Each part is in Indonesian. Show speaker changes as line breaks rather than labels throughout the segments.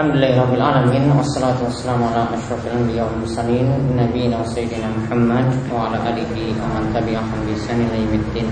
Alhamdulillahirabbil alamin wassalatu wassalamu ala asyrofil anbiya wal mursalin nabiyina wa sayyidina Muhammad wa ala alihi wa man tabi'ahum bi ihsan ila yaumiddin.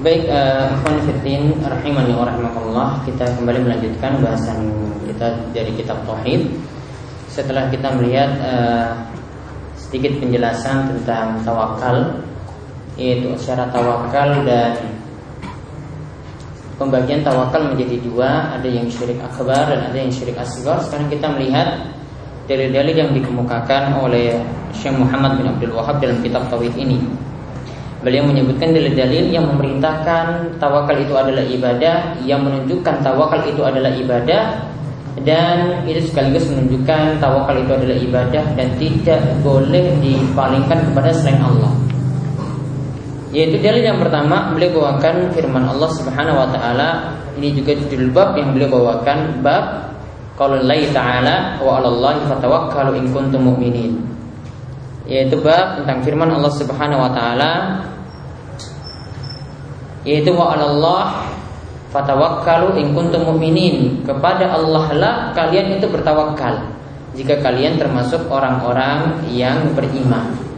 Baik, ikhwan uh, fiddin rahimani wa rahimakumullah, kita kembali melanjutkan bahasan kita dari kitab tauhid. Setelah kita melihat uh, sedikit penjelasan tentang tawakal yaitu syarat tawakal dan pembagian tawakal menjadi dua, ada yang syirik akbar dan ada yang syirik asgar. Sekarang kita melihat dalil-dalil yang dikemukakan oleh Syekh Muhammad bin Abdul Wahab dalam kitab Tauhid ini. Beliau menyebutkan dalil-dalil yang memerintahkan tawakal itu adalah ibadah, yang menunjukkan tawakal itu adalah ibadah dan itu sekaligus menunjukkan tawakal itu adalah ibadah dan tidak boleh dipalingkan kepada selain Allah. Yaitu dalil yang pertama beliau bawakan firman Allah Subhanahu wa taala. Ini juga judul bab yang beliau bawakan bab kalau Allah taala wa 'alallahi fatawakkalu in kuntum mu'minin. Yaitu bab tentang firman Allah Subhanahu wa taala yaitu wa 'alallah fatawakkalu in kuntum mu'minin. Kepada Allah lah kalian itu bertawakal jika kalian termasuk orang-orang yang beriman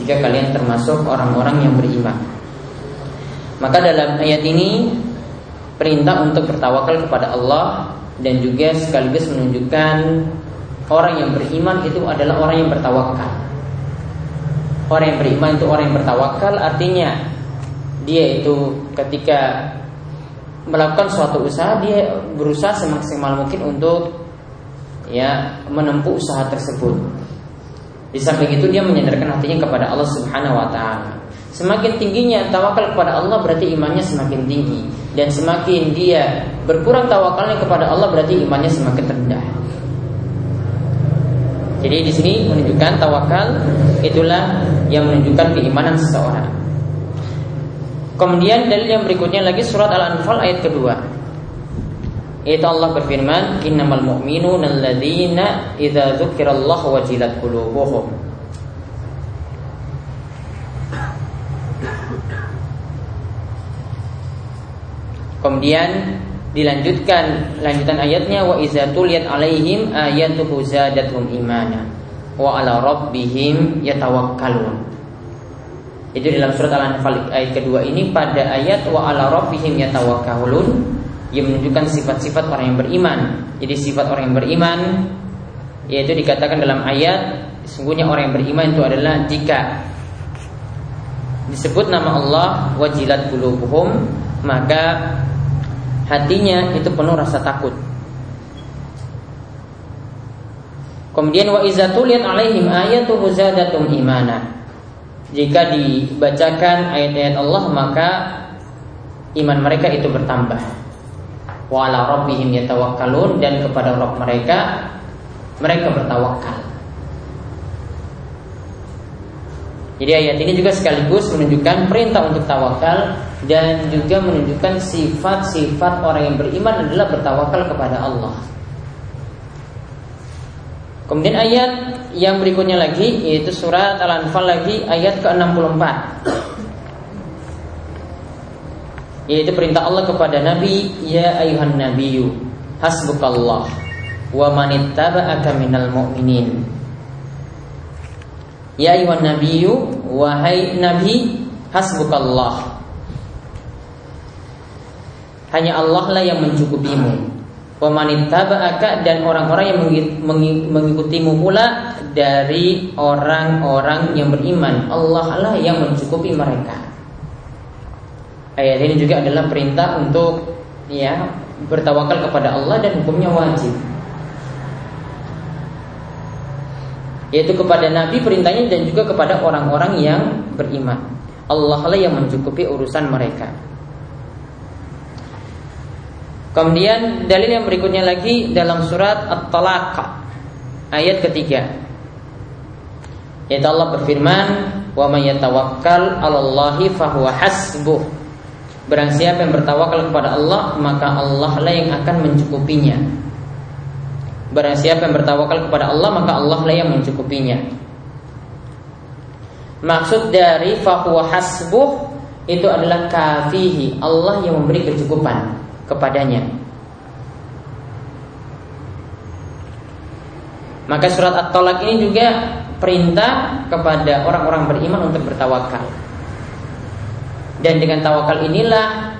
jika kalian termasuk orang-orang yang beriman. Maka dalam ayat ini perintah untuk bertawakal kepada Allah dan juga sekaligus menunjukkan orang yang beriman itu adalah orang yang bertawakal. Orang yang beriman itu orang yang bertawakal artinya dia itu ketika melakukan suatu usaha dia berusaha semaksimal mungkin untuk ya menempuh usaha tersebut. Di samping itu dia menyandarkan hatinya kepada Allah Subhanahu wa taala. Semakin tingginya tawakal kepada Allah berarti imannya semakin tinggi dan semakin dia berkurang tawakalnya kepada Allah berarti imannya semakin rendah. Jadi di sini menunjukkan tawakal itulah yang menunjukkan keimanan seseorang. Kemudian dalil yang berikutnya lagi surat Al-Anfal ayat kedua. Itu Allah berfirman, "Innamal mu'minuna alladzina idza dzukirallahu wajilat qulubuhum." Kemudian dilanjutkan lanjutan ayatnya wa iza tuliyat alaihim ayatuhu zadatuhum imana wa ala rabbihim yatawakkalun. Itu dalam surat Al-Anfal ayat kedua ini pada ayat wa ala rabbihim yatawakkalun yang menunjukkan sifat-sifat orang yang beriman. Jadi sifat orang yang beriman yaitu dikatakan dalam ayat sungguhnya orang yang beriman itu adalah jika disebut nama Allah wajilat qulubuhum maka hatinya itu penuh rasa takut. Kemudian wa izatuliyat alaihim ayatu zadatum imana. Jika dibacakan ayat-ayat Allah maka iman mereka itu bertambah wa ala rabbihim dan kepada Rabb mereka mereka bertawakal. Jadi ayat ini juga sekaligus menunjukkan perintah untuk tawakal dan juga menunjukkan sifat-sifat orang yang beriman adalah bertawakal kepada Allah. Kemudian ayat yang berikutnya lagi yaitu surat Al-Anfal lagi ayat ke-64 yaitu perintah Allah kepada Nabi ya ayuhan nabiyyu hasbukallah wa manittaba'aka minal mu'minin ya ayuhan nabiyyu wahai nabi hasbukallah hanya Allah lah yang mencukupimu wa manittaba'aka dan orang-orang yang mengikutimu pula dari orang-orang yang beriman Allah lah yang mencukupi mereka Ayat ini juga adalah perintah untuk ya bertawakal kepada Allah dan hukumnya wajib. Yaitu kepada Nabi perintahnya dan juga kepada orang-orang yang beriman. Allah lah yang mencukupi urusan mereka. Kemudian dalil yang berikutnya lagi dalam surat At-Talaq ayat ketiga. Yaitu Allah berfirman, "Wa may yatawakkal 'alallahi fahuwa hasbuh." Barang siapa yang bertawakal kepada Allah Maka Allah lah yang akan mencukupinya Barang siapa yang bertawakal kepada Allah Maka Allah lah yang mencukupinya Maksud dari fahuwa hasbuh Itu adalah kafihi Allah yang memberi kecukupan kepadanya. Maka surat At-Tolak ini juga perintah kepada orang-orang beriman untuk bertawakal. Dan dengan tawakal inilah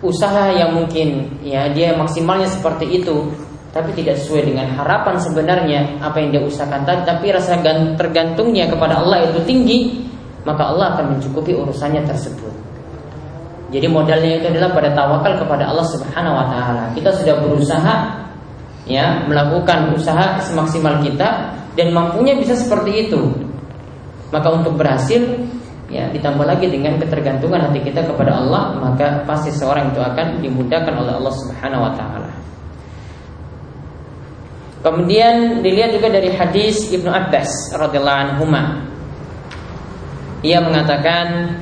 usaha yang mungkin ya dia maksimalnya seperti itu tapi tidak sesuai dengan harapan sebenarnya apa yang dia usahakan tadi tapi rasa tergantungnya kepada Allah itu tinggi maka Allah akan mencukupi urusannya tersebut jadi modalnya itu adalah pada tawakal kepada Allah Subhanahu wa taala. Kita sudah berusaha ya melakukan usaha semaksimal kita dan mampunya bisa seperti itu. Maka untuk berhasil ya ditambah lagi dengan ketergantungan hati kita kepada Allah maka pasti seorang itu akan dimudahkan oleh Allah Subhanahu wa taala. Kemudian dilihat juga dari hadis Ibnu Abbas radhiyallahu anhu ia mengatakan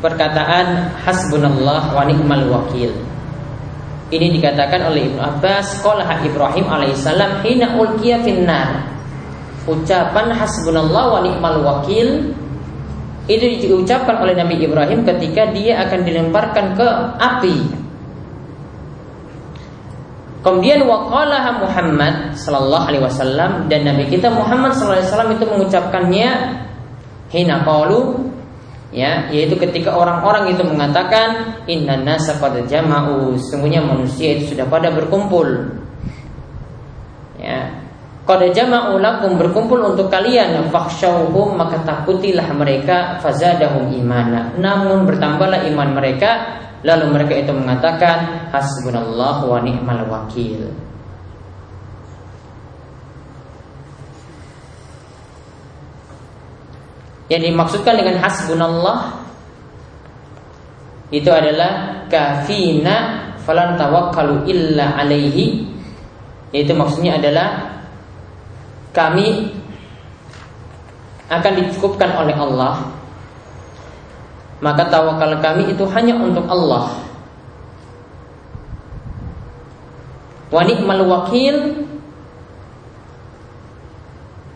perkataan hasbunallah wa ni'mal wakil. Ini dikatakan oleh Ibnu Abbas Qala Ibrahim alaihissalam Hina ulkiya finnar. Ucapan hasbunallah wa ni'mal wakil Itu diucapkan oleh Nabi Ibrahim ketika dia akan dilemparkan ke api. Kemudian waqalaha Muhammad sallallahu alaihi wasallam dan Nabi kita Muhammad sallallahu alaihi wasallam itu mengucapkannya hina qalu ya yaitu ketika orang-orang itu mengatakan inna nasa qad jama'u sesungguhnya manusia itu sudah pada berkumpul. Ya qad jama'u lakum berkumpul untuk kalian. Fakhshawhum maka takutilah mereka fazadahum imana. Namun bertambahlah iman mereka lalu mereka itu mengatakan hasbunallahu wa ni'mal wakil Yang dimaksudkan dengan hasbunallah itu adalah kafina falan tawakkalu illa alaihi. Yaitu maksudnya adalah kami akan dicukupkan oleh Allah. Maka tawakal kami itu hanya untuk Allah. Wa ni'mal wakil.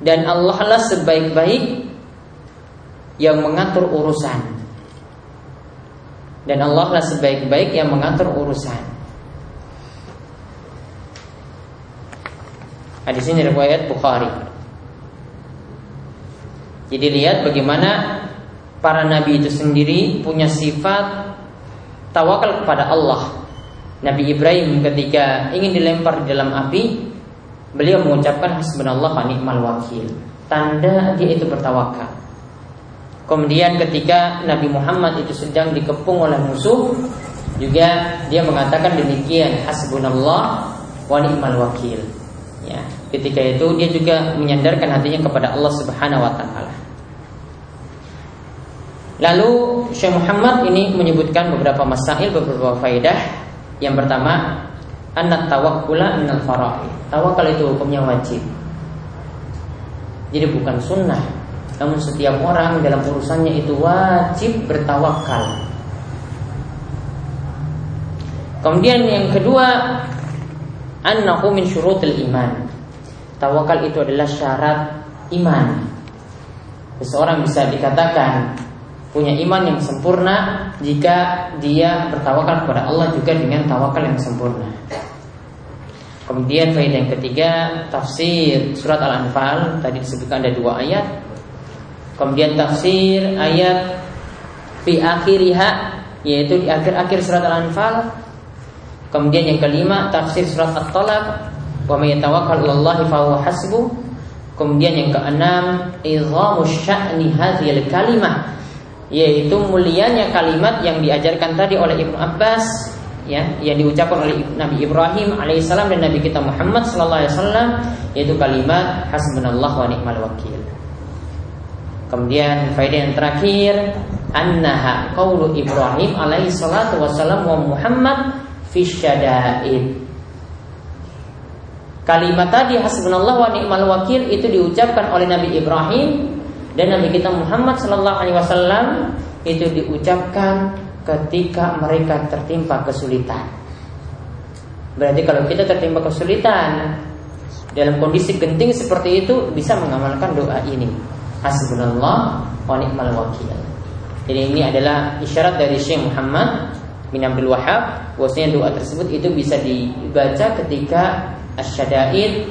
Dan Allah lah sebaik-baik yang mengatur urusan dan Allah lah sebaik-baik yang mengatur urusan. Hadis ini riwayat Bukhari. Jadi lihat bagaimana para nabi itu sendiri punya sifat tawakal kepada Allah. Nabi Ibrahim ketika ingin dilempar di dalam api, beliau mengucapkan hasbunallah wa ni'mal wakil. Tanda dia itu bertawakal. Kemudian ketika Nabi Muhammad itu sedang dikepung oleh musuh juga dia mengatakan demikian hasbunallah wa ni'mal wakil. Ya, ketika itu dia juga menyandarkan hatinya kepada Allah Subhanahu wa taala. Lalu Syekh Muhammad ini menyebutkan beberapa masail, beberapa faidah. Yang pertama, anak tawakkula minal faraid. Tawakal itu hukumnya wajib. Jadi bukan sunnah, namun setiap orang dalam urusannya itu wajib bertawakal. Kemudian yang kedua, annahu min syurutil iman. Tawakal itu adalah syarat iman. Seseorang bisa dikatakan punya iman yang sempurna jika dia bertawakal kepada Allah juga dengan tawakal yang sempurna. Kemudian faedah yang ketiga tafsir surat Al-Anfal tadi disebutkan ada dua ayat Kemudian tafsir ayat fi akhiriha yaitu di akhir-akhir surat Al-Anfal. Kemudian yang kelima tafsir surat At-Talaq wa may yatawakkal 'alallahi fa huwa hasbu. Kemudian yang keenam idhamu sya'ni hadhil kalimah yaitu mulianya kalimat yang diajarkan tadi oleh Ibnu Abbas ya yang diucapkan oleh Nabi Ibrahim alaihissalam dan Nabi kita Muhammad sallallahu alaihi wasallam yaitu kalimat hasbunallah wa ni'mal wakil. Kemudian faedah yang terakhir annaha qaulu Ibrahim alaihi salatu wasallam wa Muhammad fi syada'id. Kalimat tadi hasbunallah wa ni'mal wakil itu diucapkan oleh Nabi Ibrahim dan Nabi kita Muhammad sallallahu alaihi wasallam itu diucapkan ketika mereka tertimpa kesulitan. Berarti kalau kita tertimpa kesulitan dalam kondisi genting seperti itu bisa mengamalkan doa ini hasbunallah wa ni'mal wakil. Jadi ini adalah isyarat dari Syekh Muhammad bin Abdul Wahab bahwasanya doa tersebut itu bisa dibaca ketika asyadaid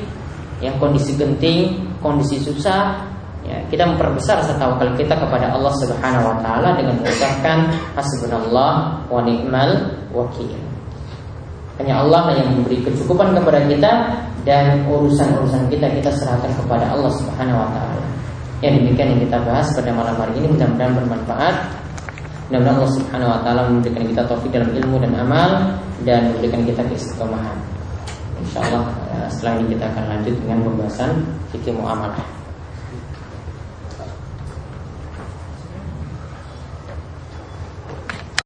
yang kondisi genting, kondisi susah, ya, kita memperbesar rasa tawakal kita kepada Allah Subhanahu wa taala dengan mengucapkan hasbunallah wa ni'mal wakil. Hanya Allah yang memberi kecukupan kepada kita dan urusan-urusan kita kita serahkan kepada Allah Subhanahu wa taala. Yang demikian yang kita bahas pada malam hari ini mudah-mudahan bermanfaat. Mudah-mudahan Allah Subhanahu wa taala memberikan kita taufik dalam ilmu dan amal dan memberikan kita keistiqomahan. Insyaallah eh, setelah ini kita akan lanjut dengan pembahasan fikih muamalah.